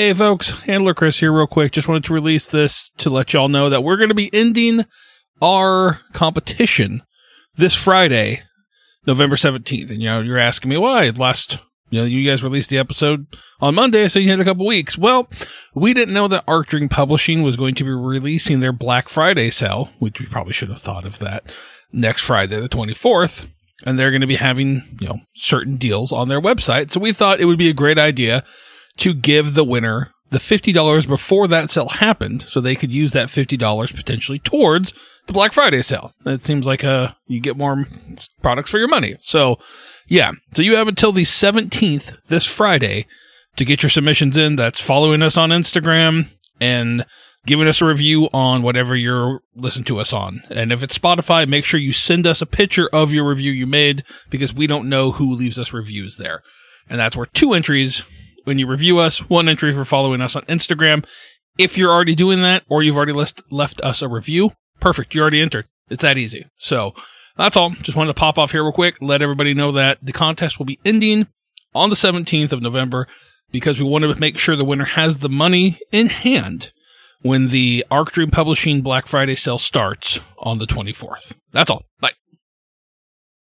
Hey folks, Handler Chris here real quick. Just wanted to release this to let y'all know that we're going to be ending our competition this Friday, November 17th. And you know, you're asking me why last, you know, you guys released the episode on Monday. So you had a couple weeks. Well, we didn't know that Arc Dream Publishing was going to be releasing their Black Friday sale, which we probably should have thought of that next Friday, the 24th. And they're going to be having, you know, certain deals on their website. So we thought it would be a great idea to give the winner the $50 before that sale happened so they could use that $50 potentially towards the Black Friday sale. It seems like uh you get more products for your money. So, yeah. So you have until the 17th this Friday to get your submissions in. That's following us on Instagram and giving us a review on whatever you're listening to us on. And if it's Spotify, make sure you send us a picture of your review you made because we don't know who leaves us reviews there. And that's where two entries when you review us, one entry for following us on Instagram. If you're already doing that or you've already list, left us a review, perfect. You already entered. It's that easy. So that's all. Just wanted to pop off here real quick, let everybody know that the contest will be ending on the 17th of November because we wanted to make sure the winner has the money in hand when the Arc Dream Publishing Black Friday sale starts on the 24th. That's all. Bye.